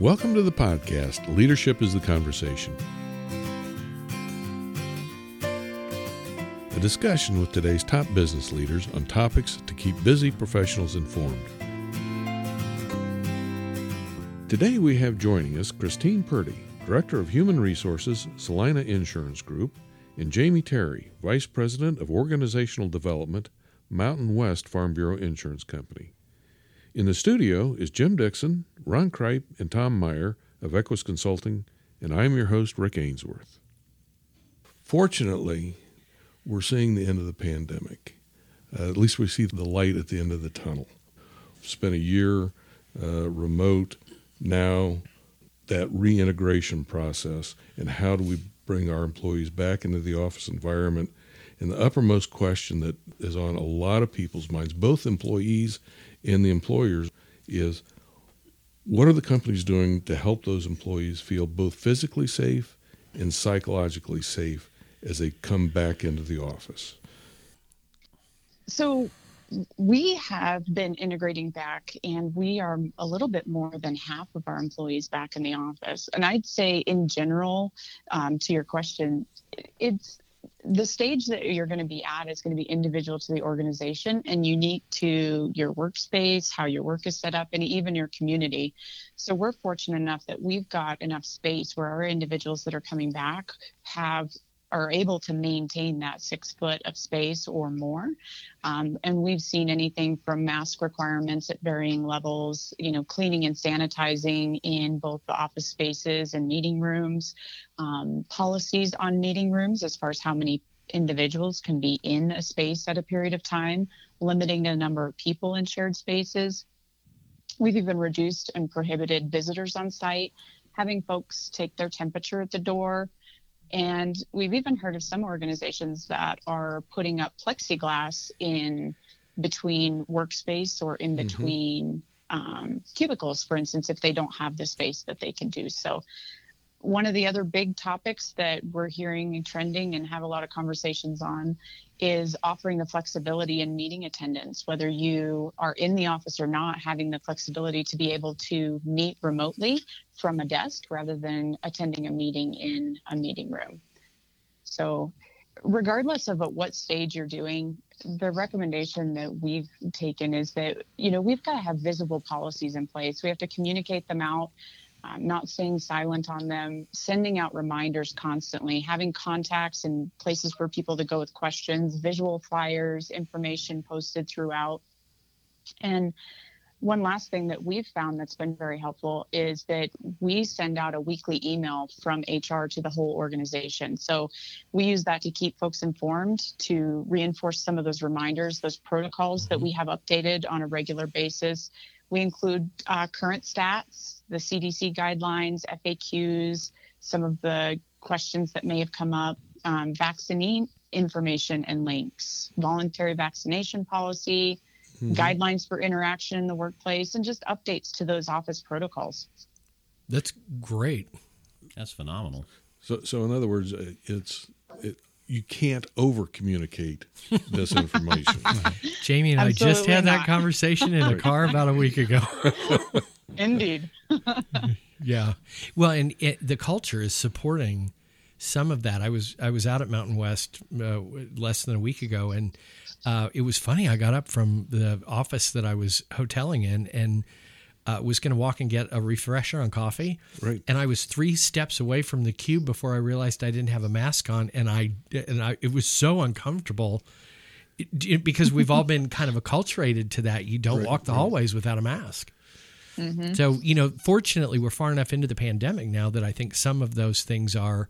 Welcome to the podcast Leadership is the Conversation. A discussion with today's top business leaders on topics to keep busy professionals informed. Today we have joining us Christine Purdy, Director of Human Resources, Celina Insurance Group, and Jamie Terry, Vice President of Organizational Development, Mountain West Farm Bureau Insurance Company. In the studio is Jim Dixon, Ron Kripe, and Tom Meyer of Equus Consulting, and I'm your host, Rick Ainsworth. Fortunately, we're seeing the end of the pandemic. Uh, at least we see the light at the end of the tunnel. Spent a year uh, remote. Now, that reintegration process and how do we bring our employees back into the office environment? And the uppermost question that is on a lot of people's minds, both employees and the employers is what are the companies doing to help those employees feel both physically safe and psychologically safe as they come back into the office? So, we have been integrating back, and we are a little bit more than half of our employees back in the office. And I'd say, in general, um, to your question, it's the stage that you're going to be at is going to be individual to the organization and unique to your workspace, how your work is set up, and even your community. So we're fortunate enough that we've got enough space where our individuals that are coming back have are able to maintain that six foot of space or more. Um, and we've seen anything from mask requirements at varying levels, you know, cleaning and sanitizing in both the office spaces and meeting rooms, um, policies on meeting rooms as far as how many individuals can be in a space at a period of time, limiting the number of people in shared spaces. We've even reduced and prohibited visitors on site, having folks take their temperature at the door, and we've even heard of some organizations that are putting up plexiglass in between workspace or in mm-hmm. between mm-hmm. um, cubicles, for instance, if they don't have the space that they can do so one of the other big topics that we're hearing and trending and have a lot of conversations on is offering the flexibility in meeting attendance, whether you are in the office or not, having the flexibility to be able to meet remotely from a desk rather than attending a meeting in a meeting room. So, regardless of at what stage you're doing, the recommendation that we've taken is that, you know, we've got to have visible policies in place. We have to communicate them out um, not staying silent on them, sending out reminders constantly, having contacts and places for people to go with questions, visual flyers, information posted throughout. And one last thing that we've found that's been very helpful is that we send out a weekly email from HR to the whole organization. So we use that to keep folks informed, to reinforce some of those reminders, those protocols that mm-hmm. we have updated on a regular basis. We include uh, current stats, the CDC guidelines, FAQs, some of the questions that may have come up, um, vaccine information and links, voluntary vaccination policy, mm-hmm. guidelines for interaction in the workplace, and just updates to those office protocols. That's great. That's phenomenal. So, so in other words, uh, it's it, you can't over communicate this information. Jamie and Absolutely I just had not. that conversation in a car about a week ago. Indeed. yeah. Well, and it, the culture is supporting some of that. I was I was out at Mountain West uh, less than a week ago, and uh, it was funny. I got up from the office that I was hoteling in, and uh, was going to walk and get a refresher on coffee. Right. And I was three steps away from the cube before I realized I didn't have a mask on, and I and I it was so uncomfortable because we've all been kind of acculturated to that. You don't right, walk the hallways without a mask. Mm-hmm. So you know, fortunately, we're far enough into the pandemic now that I think some of those things are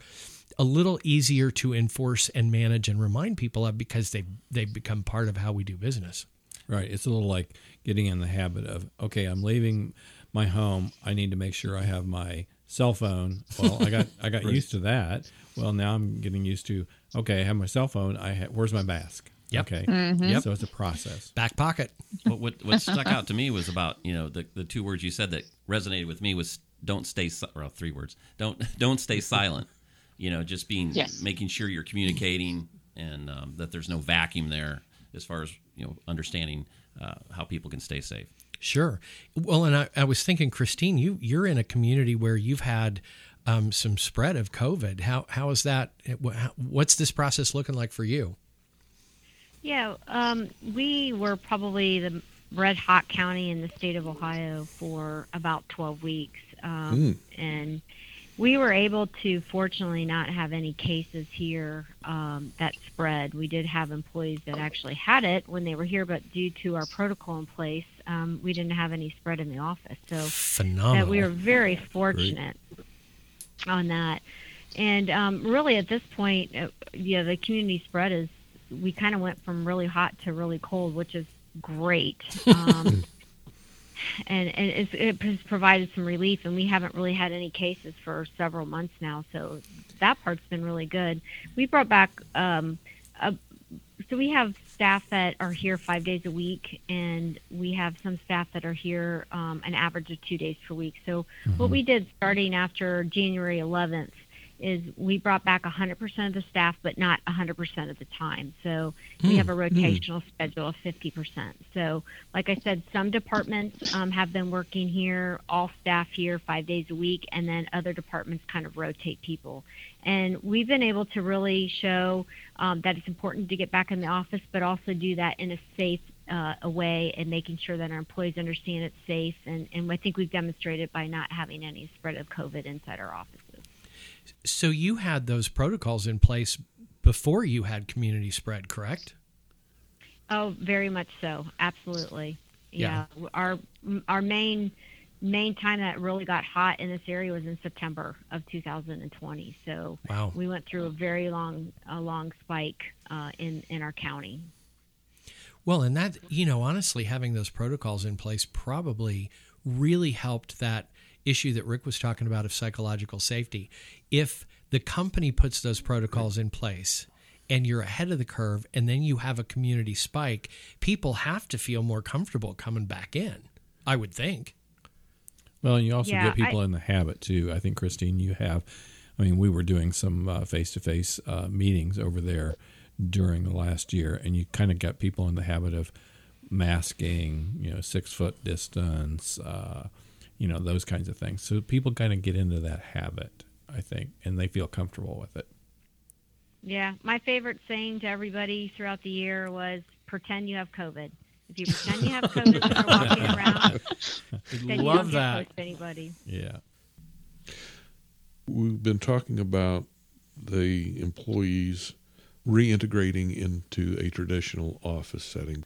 a little easier to enforce and manage and remind people of because they they've become part of how we do business. Right. It's a little like getting in the habit of okay, I'm leaving my home. I need to make sure I have my cell phone. Well, I got I got right. used to that. Well, now I'm getting used to okay, I have my cell phone. I ha- where's my mask? Yep. Okay. Mm-hmm. Yep. So it's a process. Back pocket. what, what, what stuck out to me was about you know the the two words you said that resonated with me was don't stay well three words don't don't stay silent. You know, just being yes. making sure you're communicating and um, that there's no vacuum there as far as you know understanding uh, how people can stay safe. Sure. Well, and I, I was thinking, Christine, you you're in a community where you've had um, some spread of COVID. How how is that? What's this process looking like for you? Yeah, um, we were probably the red hot county in the state of Ohio for about 12 weeks, um, mm. and we were able to fortunately not have any cases here um, that spread. We did have employees that actually had it when they were here, but due to our protocol in place, um, we didn't have any spread in the office. So phenomenal. we were very fortunate Great. on that. And um, really, at this point, uh, yeah, the community spread is we kind of went from really hot to really cold, which is great. And and it has provided some relief, and we haven't really had any cases for several months now. So that part's been really good. We brought back, um, a, so we have staff that are here five days a week, and we have some staff that are here um, an average of two days per week. So mm-hmm. what we did starting after January 11th is we brought back 100% of the staff, but not 100% of the time. So we have a hmm. rotational mm. schedule of 50%. So, like I said, some departments um, have been working here, all staff here five days a week, and then other departments kind of rotate people. And we've been able to really show um, that it's important to get back in the office, but also do that in a safe uh, away and making sure that our employees understand it's safe. And, and I think we've demonstrated by not having any spread of COVID inside our offices. So you had those protocols in place before you had community spread, correct? Oh, very much so. Absolutely. Yeah. yeah. Our our main main time that really got hot in this area was in September of 2020. So wow. we went through a very long a long spike uh, in in our county. Well, and that you know, honestly, having those protocols in place probably really helped that issue that Rick was talking about of psychological safety. If the company puts those protocols in place and you're ahead of the curve and then you have a community spike, people have to feel more comfortable coming back in, I would think. Well, and you also yeah, get people I, in the habit too. I think Christine, you have. I mean, we were doing some face to face meetings over there during the last year, and you kind of got people in the habit of masking, you know, six foot distance, uh, you know, those kinds of things. So people kind of get into that habit, I think, and they feel comfortable with it. Yeah, my favorite saying to everybody throughout the year was pretend you have COVID. If you pretend you have COVID when you're walking around, then Love you don't that. get close to anybody. Yeah. We've been talking about the employees reintegrating into a traditional office setting.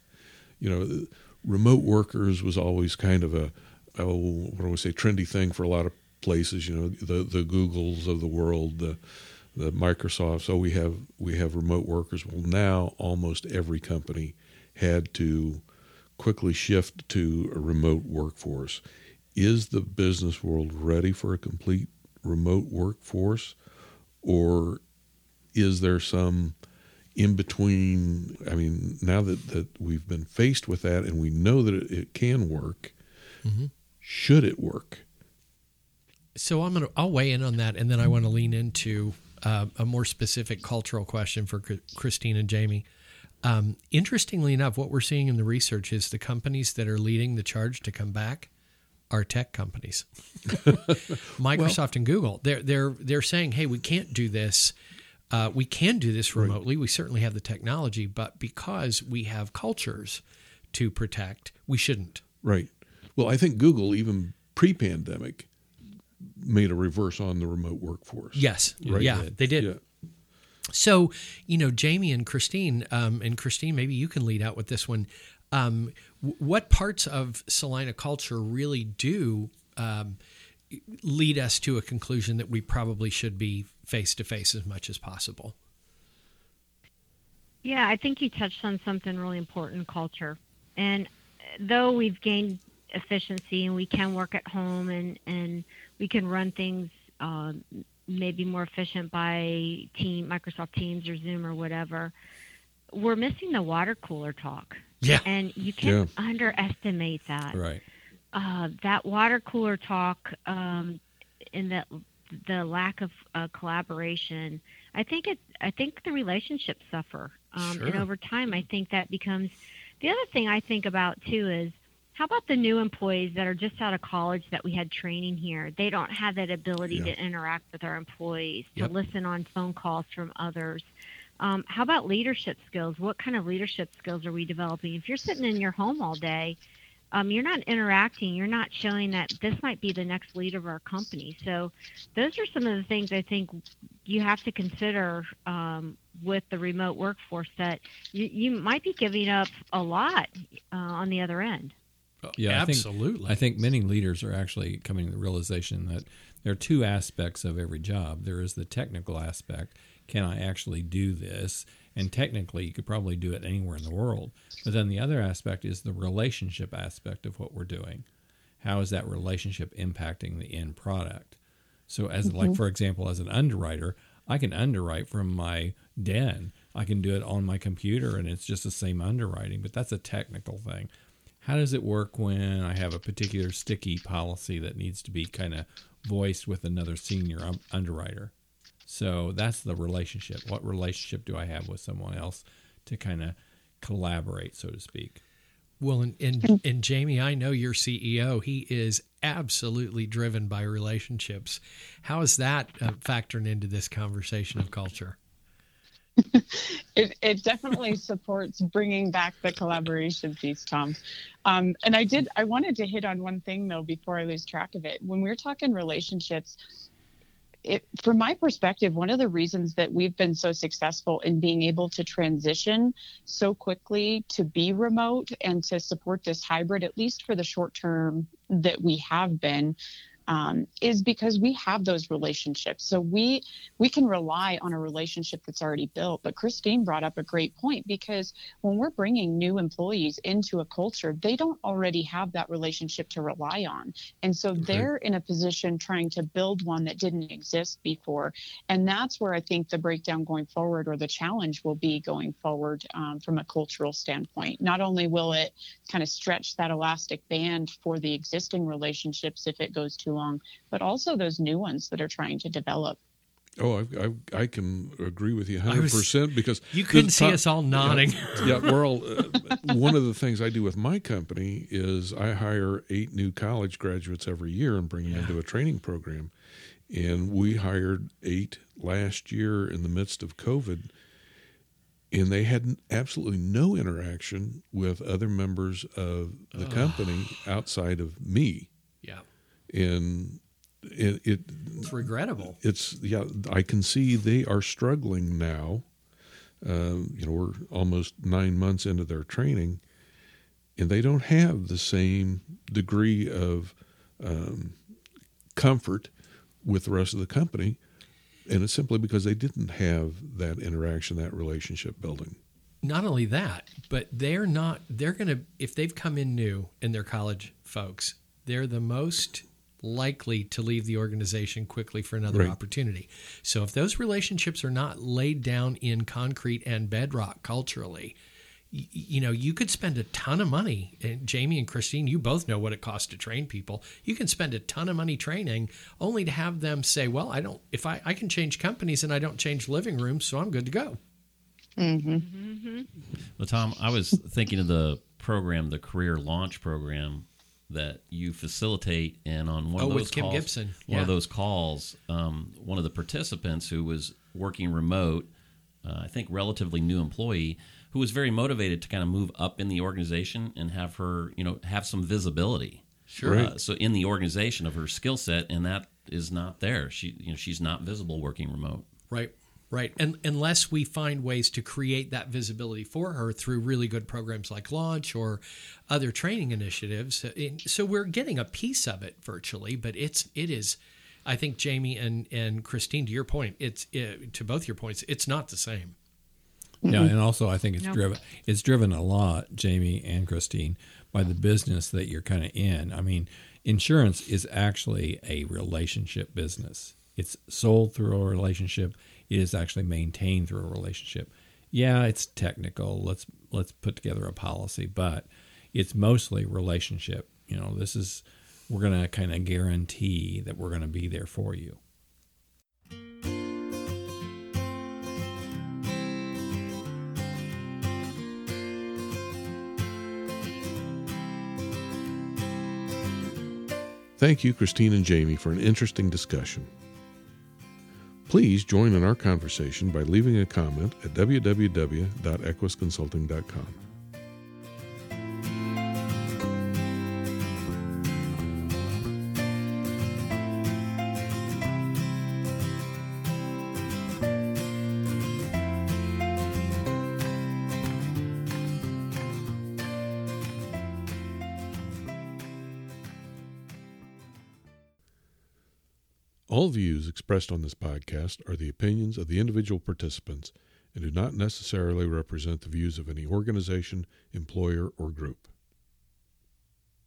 You know, remote workers was always kind of a oh, what do I say, trendy thing for a lot of places. You know, the the Googles of the world, the the Microsofts. Oh, we have we have remote workers. Well, now almost every company had to quickly shift to a remote workforce. Is the business world ready for a complete remote workforce, or is there some in between? I mean, now that, that we've been faced with that and we know that it, it can work, mm-hmm should it work? So I'm gonna I'll weigh in on that, and then I want to lean into uh, a more specific cultural question for Christine and Jamie. Um, interestingly enough, what we're seeing in the research is the companies that are leading the charge to come back are tech companies, Microsoft well, and Google. They're they're they're saying, hey, we can't do this. Uh, we can do this remotely. Right. We certainly have the technology, but because we have cultures to protect, we shouldn't. Right. Well, I think Google, even pre pandemic, made a reverse on the remote workforce. Yes. Right? Yeah, they did. Yeah. So, you know, Jamie and Christine, um, and Christine, maybe you can lead out with this one. Um, what parts of Celina culture really do um, lead us to a conclusion that we probably should be face to face as much as possible? Yeah, I think you touched on something really important culture. And though we've gained efficiency and we can work at home and, and we can run things uh, maybe more efficient by team Microsoft Teams or Zoom or whatever. We're missing the water cooler talk. Yeah. And you can't yeah. underestimate that. Right. Uh, that water cooler talk um, and that the lack of uh, collaboration, I think it. I think the relationships suffer, um, sure. and over time, I think that becomes. The other thing I think about too is how about the new employees that are just out of college that we had training here? They don't have that ability yeah. to interact with our employees, yep. to listen on phone calls from others. Um, how about leadership skills? What kind of leadership skills are we developing? If you're sitting in your home all day, um, you're not interacting. You're not showing that this might be the next leader of our company. So, those are some of the things I think you have to consider um, with the remote workforce. That you, you might be giving up a lot uh, on the other end. Yeah, absolutely. I think, I think many leaders are actually coming to the realization that there are two aspects of every job. There is the technical aspect. Can I actually do this? And technically, you could probably do it anywhere in the world. But then the other aspect is the relationship aspect of what we're doing. How is that relationship impacting the end product? So, as mm-hmm. like for example, as an underwriter, I can underwrite from my den. I can do it on my computer, and it's just the same underwriting. But that's a technical thing how does it work when I have a particular sticky policy that needs to be kind of voiced with another senior underwriter? So that's the relationship. What relationship do I have with someone else to kind of collaborate, so to speak? Well, and, and, and Jamie, I know your CEO. He is absolutely driven by relationships. How is that uh, factoring into this conversation of culture? It, it definitely supports bringing back the collaboration piece, Tom. Um, and I did, I wanted to hit on one thing though before I lose track of it. When we're talking relationships, it, from my perspective, one of the reasons that we've been so successful in being able to transition so quickly to be remote and to support this hybrid, at least for the short term that we have been, um, is because we have those relationships. So we we can rely on a relationship that's already built. But Christine brought up a great point because when we're bringing new employees into a culture, they don't already have that relationship to rely on, and so they're in a position trying to build one that didn't exist before. And that's where I think the breakdown going forward or the challenge will be going forward um, from a cultural standpoint. Not only will it kind of stretch that elastic band for the existing relationships if it goes too long, but also those new ones that are trying to develop. Oh, I, I, I can agree with you 100% because you couldn't see us all nodding. Yeah, yeah we're all. Uh, one of the things I do with my company is I hire eight new college graduates every year and bring them yeah. into a training program. And we hired eight last year in the midst of COVID, and they had absolutely no interaction with other members of the company outside of me and it, it, it's regrettable. It's yeah, I can see they are struggling now. Uh, you know, we're almost nine months into their training, and they don't have the same degree of um, comfort with the rest of the company, and it's simply because they didn't have that interaction, that relationship building. Not only that, but they're not. They're going to if they've come in new and they're college folks, they're the most likely to leave the organization quickly for another right. opportunity. So if those relationships are not laid down in concrete and bedrock culturally, you, you know, you could spend a ton of money. And Jamie and Christine, you both know what it costs to train people. You can spend a ton of money training only to have them say, well, I don't, if I, I can change companies and I don't change living rooms, so I'm good to go. Mm-hmm. Mm-hmm. Well, Tom, I was thinking of the program, the Career Launch Program that you facilitate, and on one oh, of those with Kim calls, Gibson. one of those calls, um, one of the participants who was working remote, uh, I think relatively new employee, who was very motivated to kind of move up in the organization and have her, you know, have some visibility. Sure. Uh, so in the organization of her skill set, and that is not there. She, you know, she's not visible working remote. Right. Right. And unless we find ways to create that visibility for her through really good programs like Launch or other training initiatives. Uh, so we're getting a piece of it virtually, but it's it is I think Jamie and and Christine to your point, it's it, to both your points, it's not the same. Yeah, mm-hmm. and also I think it's nope. driven it's driven a lot, Jamie and Christine, by the business that you're kind of in. I mean, insurance is actually a relationship business. It's sold through a relationship it is actually maintained through a relationship. Yeah, it's technical. Let's let's put together a policy, but it's mostly relationship. You know, this is we're going to kind of guarantee that we're going to be there for you. Thank you, Christine and Jamie, for an interesting discussion. Please join in our conversation by leaving a comment at www.equusconsulting.com. All views expressed on this podcast are the opinions of the individual participants and do not necessarily represent the views of any organization, employer, or group.